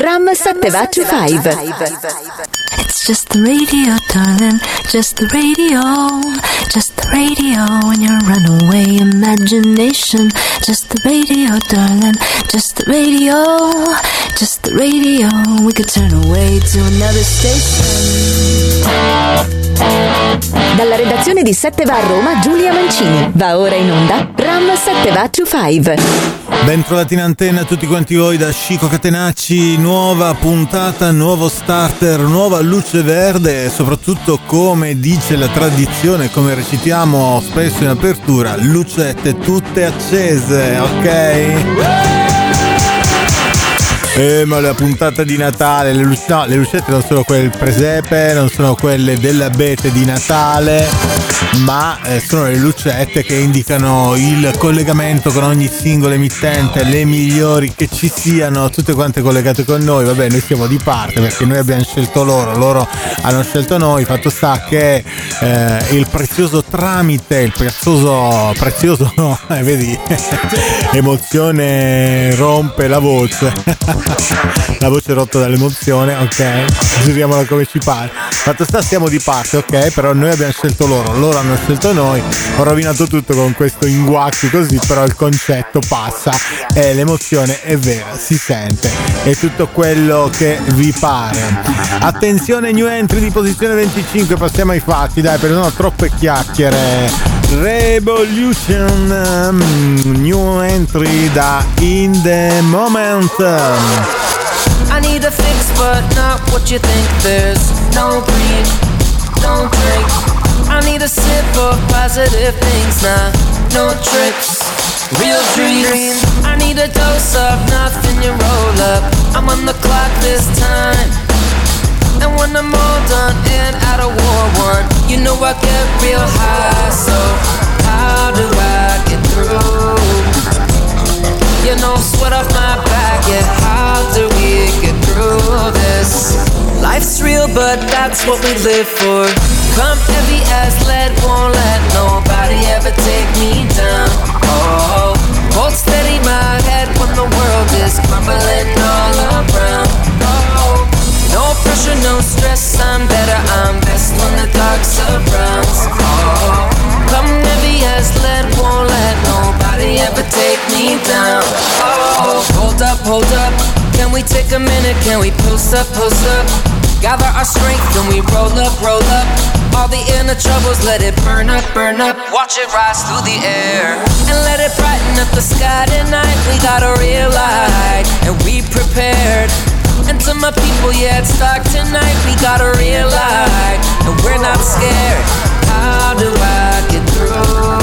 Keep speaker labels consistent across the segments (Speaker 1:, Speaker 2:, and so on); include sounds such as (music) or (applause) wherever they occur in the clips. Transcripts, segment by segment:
Speaker 1: Ram 725.
Speaker 2: It's just the radio, darling. Just the radio. Just the radio in your runaway imagination. Just the radio, darling. Just the radio. Just the radio. We could turn away to another station.
Speaker 1: Dalla redazione di 7 va a Roma, Giulia Mancini. Va ora in onda Ram 725.
Speaker 3: Bentrovati in antenna tutti quanti voi da Chico Catenacci, nuova puntata, nuovo starter, nuova luce verde e soprattutto come dice la tradizione, come recitiamo spesso in apertura, lucette tutte accese, ok? Eh, ma la puntata di Natale, le, luc- no, le lucette non sono quelle del presepe, non sono quelle dell'abete di Natale, ma eh, sono le lucette che indicano il collegamento con ogni singolo emittente, le migliori che ci siano, tutte quante collegate con noi. Vabbè, noi siamo di parte perché noi abbiamo scelto loro, loro hanno scelto noi. Fatto sta che eh, il prezioso tramite, il prezioso, prezioso, no, (laughs) eh, vedi, (laughs) emozione rompe la voce. La voce rotta dall'emozione, ok? Giriamola come ci pare. Fatto sta siamo di parte, ok? Però noi abbiamo scelto loro, loro hanno scelto noi. Ho rovinato tutto con questo inguacchi così, però il concetto passa e l'emozione è vera, si sente. È tutto quello che vi pare. Attenzione new entry di posizione 25, passiamo ai fatti, dai, perché sono troppe chiacchiere. Revolution um, new entry da In the Moment.
Speaker 4: I need a fix, but not what you think. There's no green, no drink. I need a sip of positive things, nah, no tricks. Real dreams. I need a dose of nothing. You roll up. I'm on the clock this time. And when I'm all done and out of war one, you know I get real high. So how do I get through? You know, sweat off my back. Yeah, how do we get through this? Life's real, but that's what we live for. Come heavy as lead, won't let nobody ever take me down. Oh, hold steady my head when the world is crumbling all around. Oh. No pressure, no stress, I'm better, I'm best when the dark surrounds. Oh, come heavy as lead, won't let nobody ever take me down. Oh, hold up, hold up, can we take a minute? Can we post up, post up? Gather our strength, can we roll up, roll up? All the inner troubles, let it burn up, burn up. Watch it rise through the air and let it brighten up the sky tonight. We got a real light and we prepared. And to my people, yeah, it's dark tonight. We gotta realize and we're not scared. How do I get through?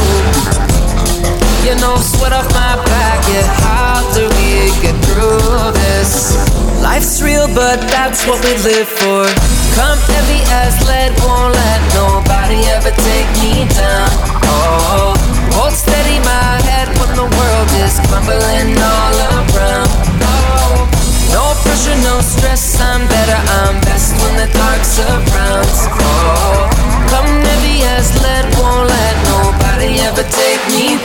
Speaker 4: You know, sweat off my back, yeah. How do we get through this? Life's real, but that's what we live for. Come heavy as lead, won't let nobody ever take me down. Oh, hold steady my head when the world is crumbling all around. Pressure, no stress, I'm better, I'm best when the dark surrounds. Oh, come heavy as lead, won't let nobody ever take me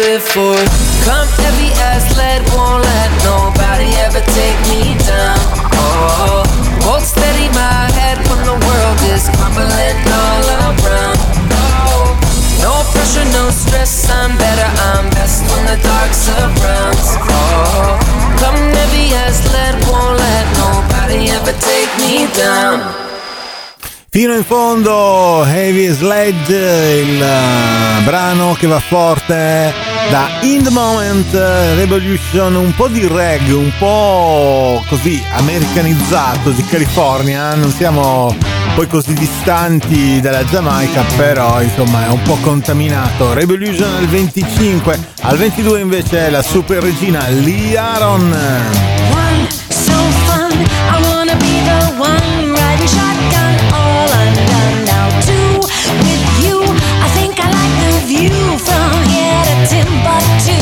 Speaker 4: live for. Come heavy as lead, won't let nobody ever take me down. Oh, hold steady my head when the world is crumbling all around. Oh, no pressure, no stress, I'm better, I'm best when the dark surrounds. Oh, come heavy as lead, won't let nobody ever take me down.
Speaker 3: Fino in fondo, Heavy Sledge, il uh, brano che va forte da In the Moment Revolution, un po' di reggae, un po' così americanizzato di California, non siamo poi così distanti dalla Giamaica, però insomma è un po' contaminato. Revolution al 25, al 22 invece è la super regina Lee Aaron.
Speaker 5: Timbuktu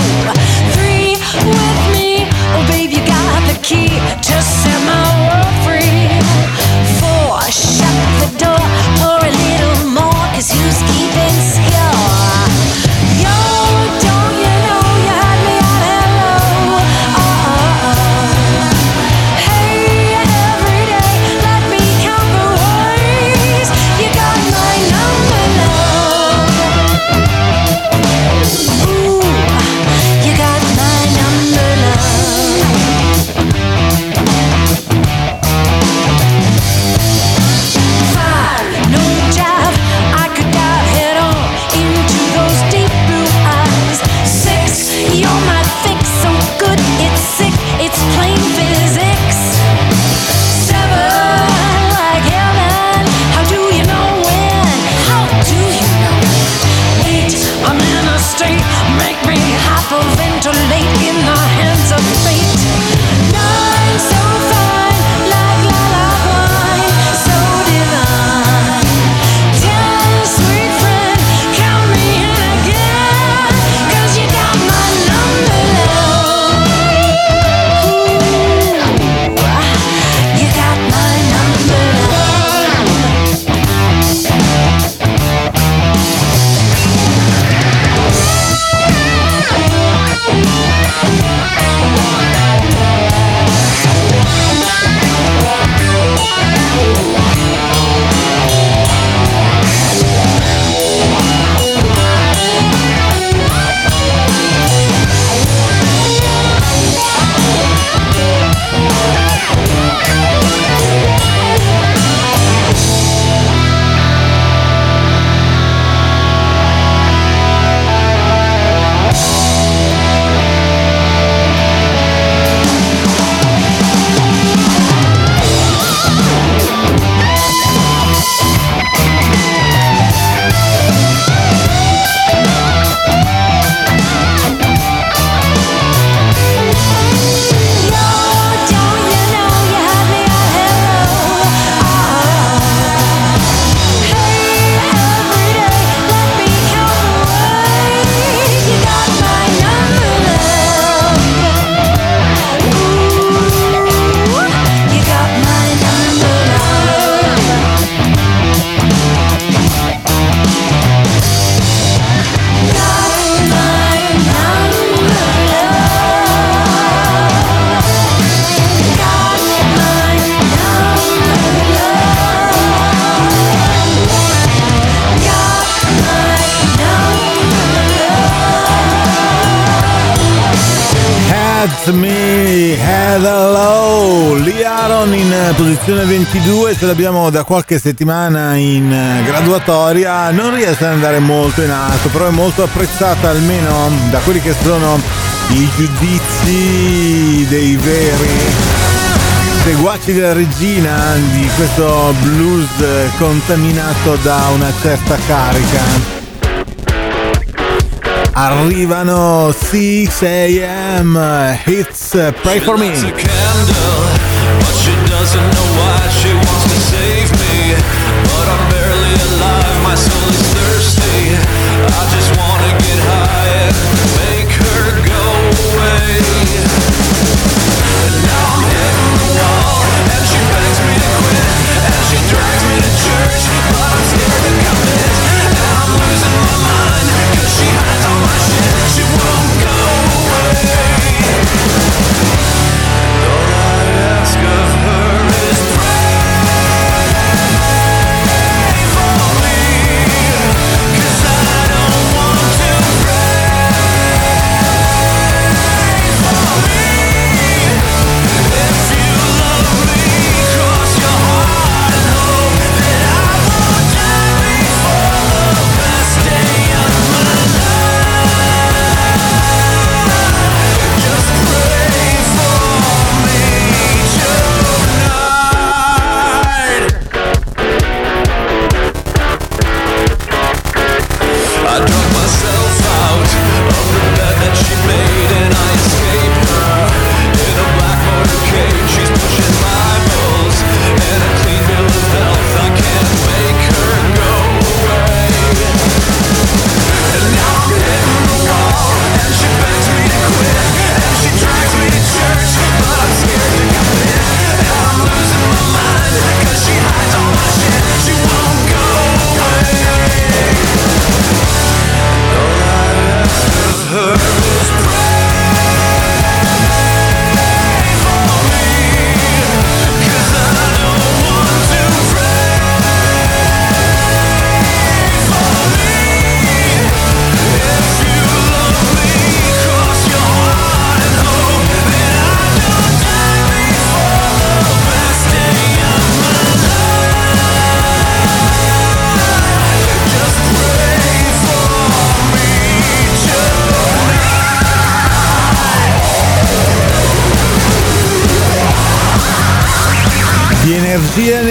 Speaker 5: posizione 22 ce l'abbiamo da qualche settimana in graduatoria. Non riesce ad andare molto in alto però è molto apprezzata almeno da quelli che sono i giudizi dei veri seguaci della regina di questo blues contaminato da una certa carica. Arrivano 6 am hits pray for me with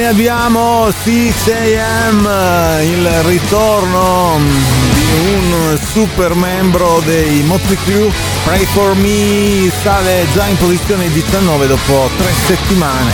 Speaker 5: abbiamo 6 AM il ritorno un super membro dei Motley Crue Pray For Me sale già in posizione 19 dopo tre settimane.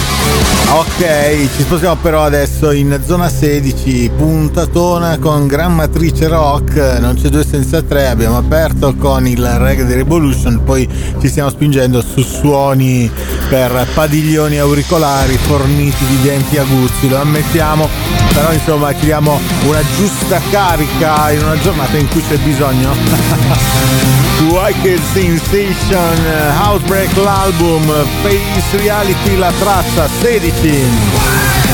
Speaker 5: Ok ci spostiamo però adesso in zona 16 puntatona con Gran Matrice Rock non c'è due senza tre abbiamo aperto con il Reggae di Revolution poi ci stiamo spingendo su suoni per padiglioni auricolari forniti di denti aguzzi, lo ammettiamo, però insomma ci diamo una giusta carica in una giornata in cui c'è bisogno. (laughs) Wicked Sensation, Housebreak l'album, Face Reality la traccia 16.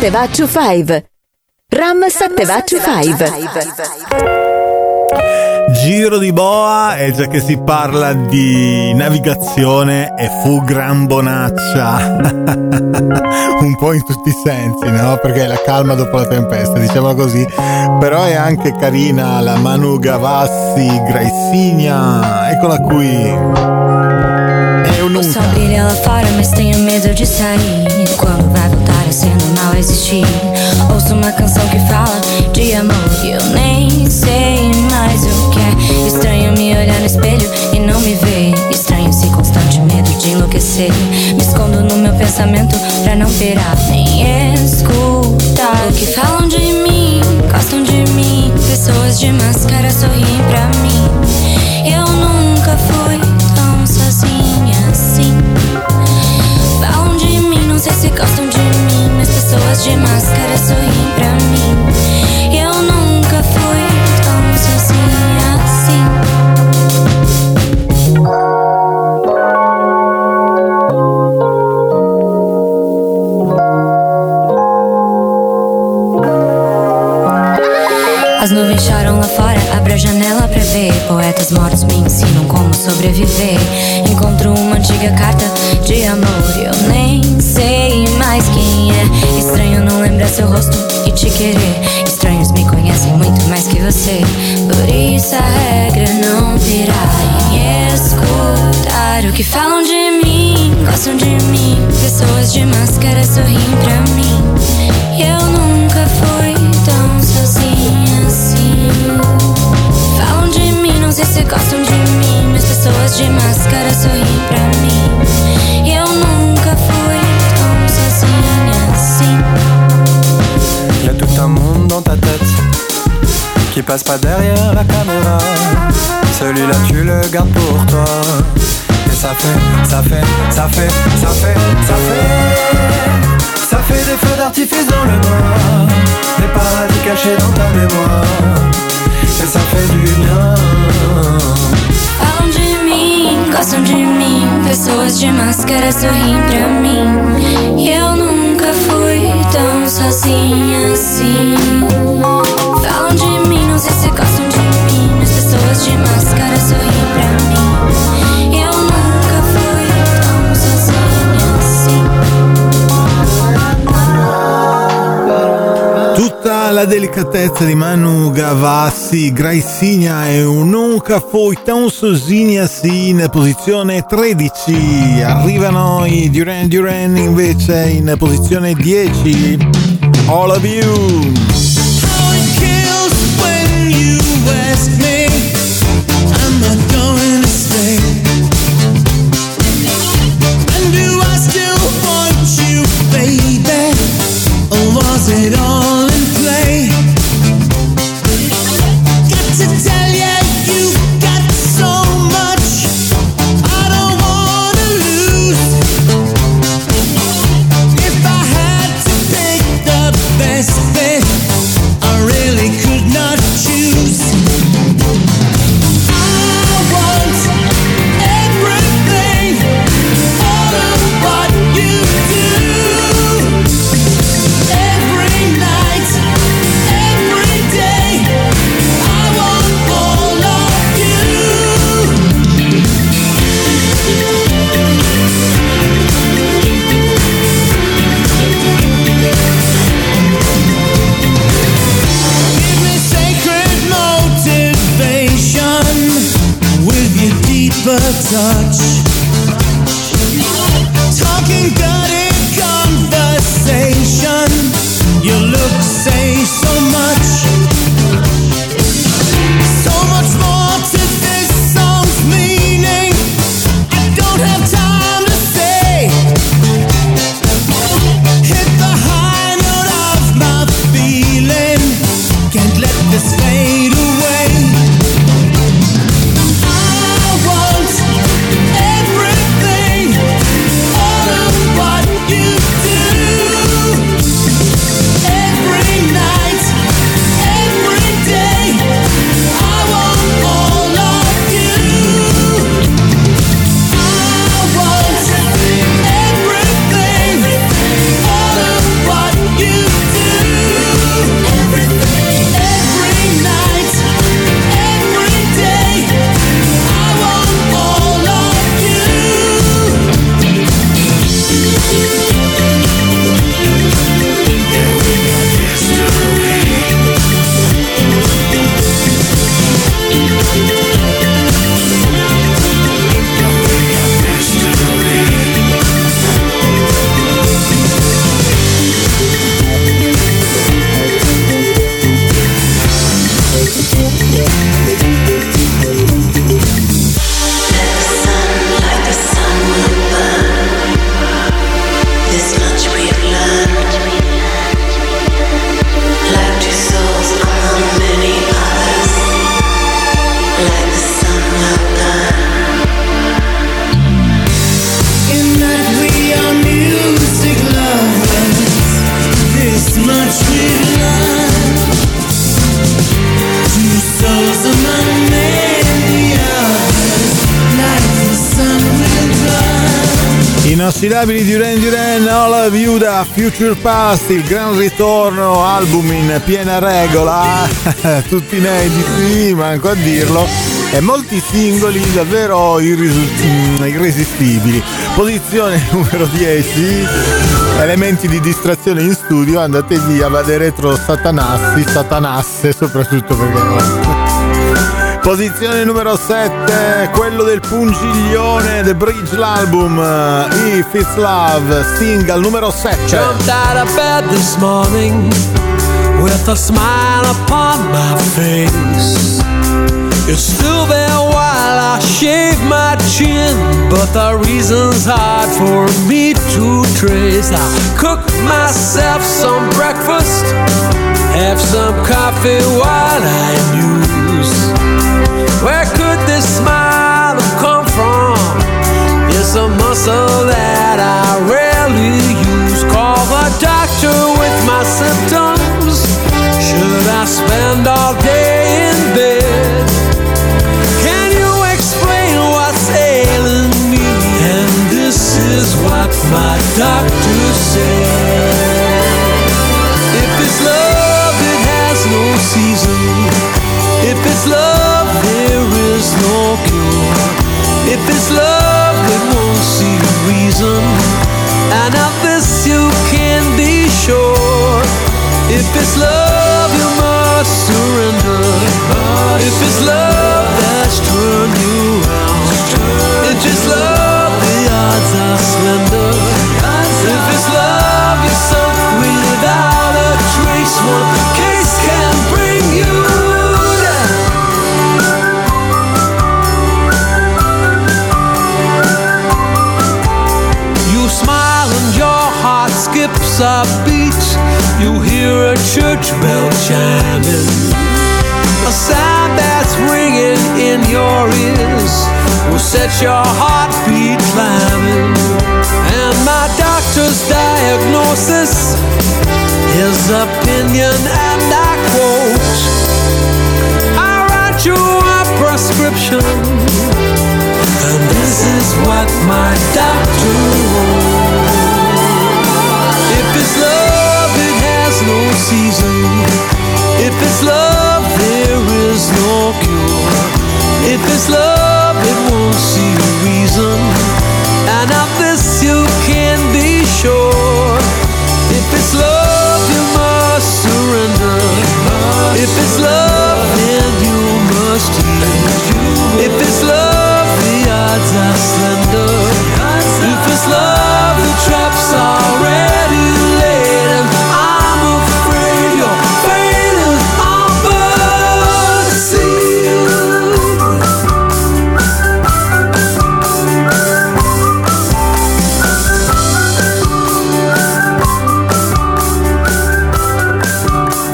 Speaker 1: Ram 7 va to 5. Ram 7 va to 5.
Speaker 3: Giro di boa e già che si parla di navigazione e fu gran bonaccia. (laughs) Un po' in tutti i sensi, no? Perché è la calma dopo la tempesta, diciamo così. Però è anche carina la Manu Gavassi Graisigna, eccola qui. È un'unca.
Speaker 2: Posso aprire lá fora, mas tenho medo de sair. Quando vai voltar sendo mal existir. Ouço uma canção que fala de amor e eu nem sei mais o que é. Estranho me olhar no espelho e não me ver. Estranho esse constante medo de enlouquecer. Me escondo no meu pensamento pra não pirar nem escutar o que falam de mim, gostam de mim. Pessoas de máscara sorriem pra mim. Eu nunca fui se gostam de mim. Mas pessoas de máscara sorriem pra mim. Eu nunca fui tão sozinha assim. As nuvens choram lá fora, abro a janela pra ver. Poetas mortos me ensinam como sobreviver. Encontro uma antiga carta de amor, eu nem sei mais quem é. Estranho não lembrar seu rosto e te querer. Estranhos me conhecem muito mais que você. Por isso a regra não virar e escutar o que falam de mim. Gostam de mim, pessoas de máscara sorriem pra mim. Eu nunca fui
Speaker 6: passe pas derrière la caméra. Celui-là, tu le gardes pour toi. Et ça fait, ça fait, ça fait, ça fait, ça fait. Ça fait des feux d'artifice dans le noir. Cachés dans ta mémoire. Et ça fait du bien.
Speaker 2: Falam de mim, gostam de mim. Pessoas de máscara sorriem pra mim. Eu nunca fui tão sozinha assim. Falam de mim, não sei se gostam de mim. Mas pessoas de máscara sorriem pra mim.
Speaker 3: La delicatezza di Manu Gavassi, Graisigna e un'unca foi tão sozinha assim in posizione 13. Arrivano i Duran Duran invece in posizione 10. All of you. Inaffidabili Duran Duran, All of You da Future Past, il gran ritorno, album in piena regola, (laughs) tutti inediti, manco a dirlo, e molti singoli davvero irrisu- irresistibili. Posizione (laughs) numero 10, elementi di distrazione in studio, andate via, vade retro satanassi, satanasse soprattutto perché... Posizione numero 7, quello del pungiglione The Bridge l'album If It's Love, single numero 7.
Speaker 7: Jumped out of bed this morning with a smile upon my face. It's still there while I shave my chin, but the reason's hard for me to trace. I cook myself some breakfast, have some coffee while I muse. Where could this smile have come from? It's a muscle that I rarely use. Call the doctor with my symptoms. Should I spend all day in bed? Can you explain what's ailing me? And this is what my doctor said. If it's love, it has no season. If it's love, If it's love, it won't see reason. And of this you can be sure. If it's love, you must surrender. If it's love that's turned you around, if it's love, the odds are slender. If it's love, you're sunk without a trace. Skips a beat. You hear a church bell chiming. A sound that's ringing in your ears will set your heartbeat climbing. And my doctor's diagnosis, his opinion, and I quote I write you a prescription. And this is what my doctor wrote. If it's love, it was no season. If it's love, there is no cure If this love it has no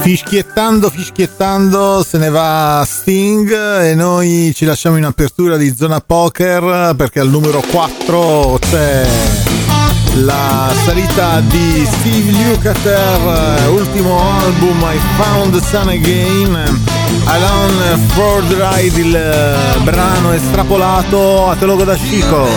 Speaker 3: Fischiettando, fischiettando se ne va Sting e noi ci lasciamo in apertura di zona poker perché al numero 4 c'è la salita di Steve Lukather, ultimo album I Found the Sun Again. Alone for the Ride, il brano estrapolato a te lo da Chico.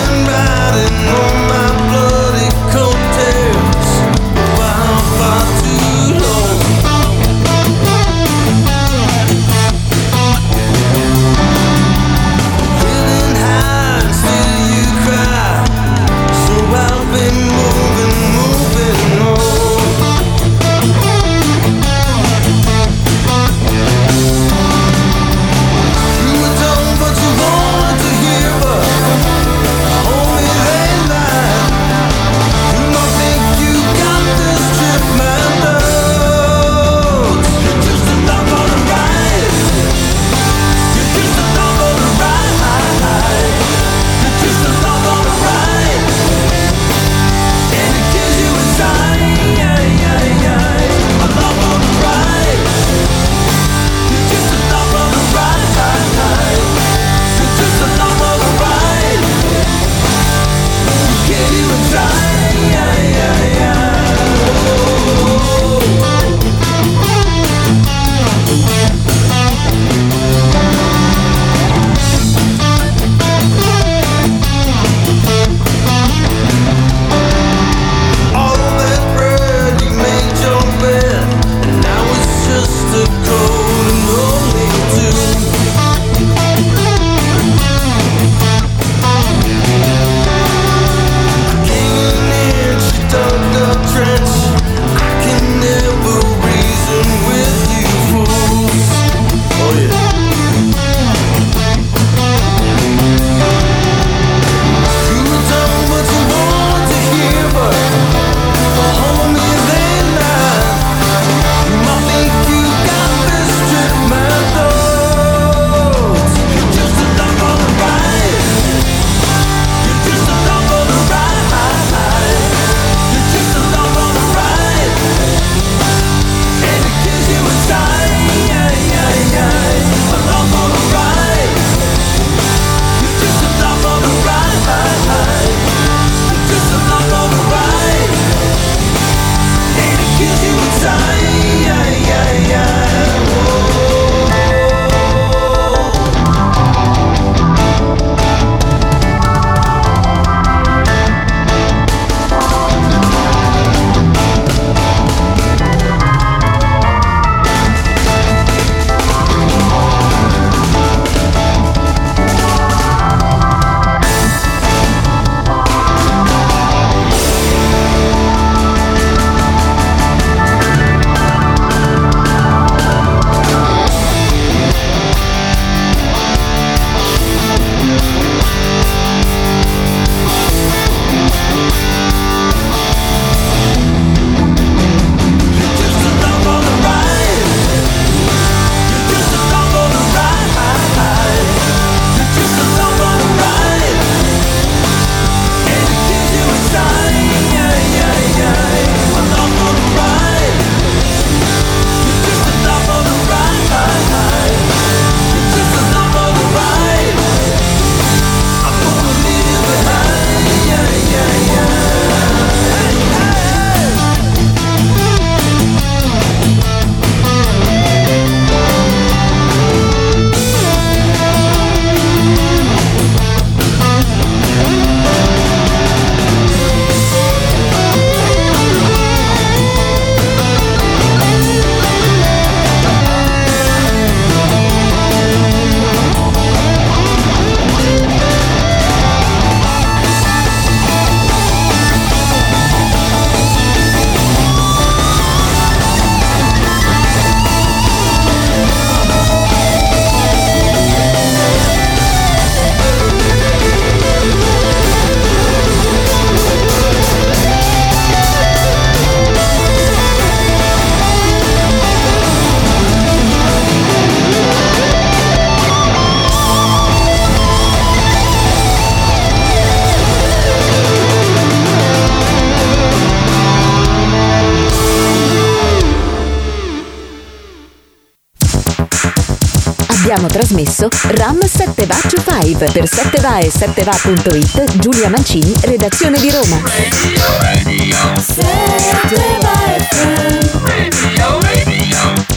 Speaker 1: time RAM 7 va to 5 per 7 va e 7 va.it Giulia Mancini, redazione di Roma.
Speaker 2: Radio, radio. 7 va e 7. Radio, radio.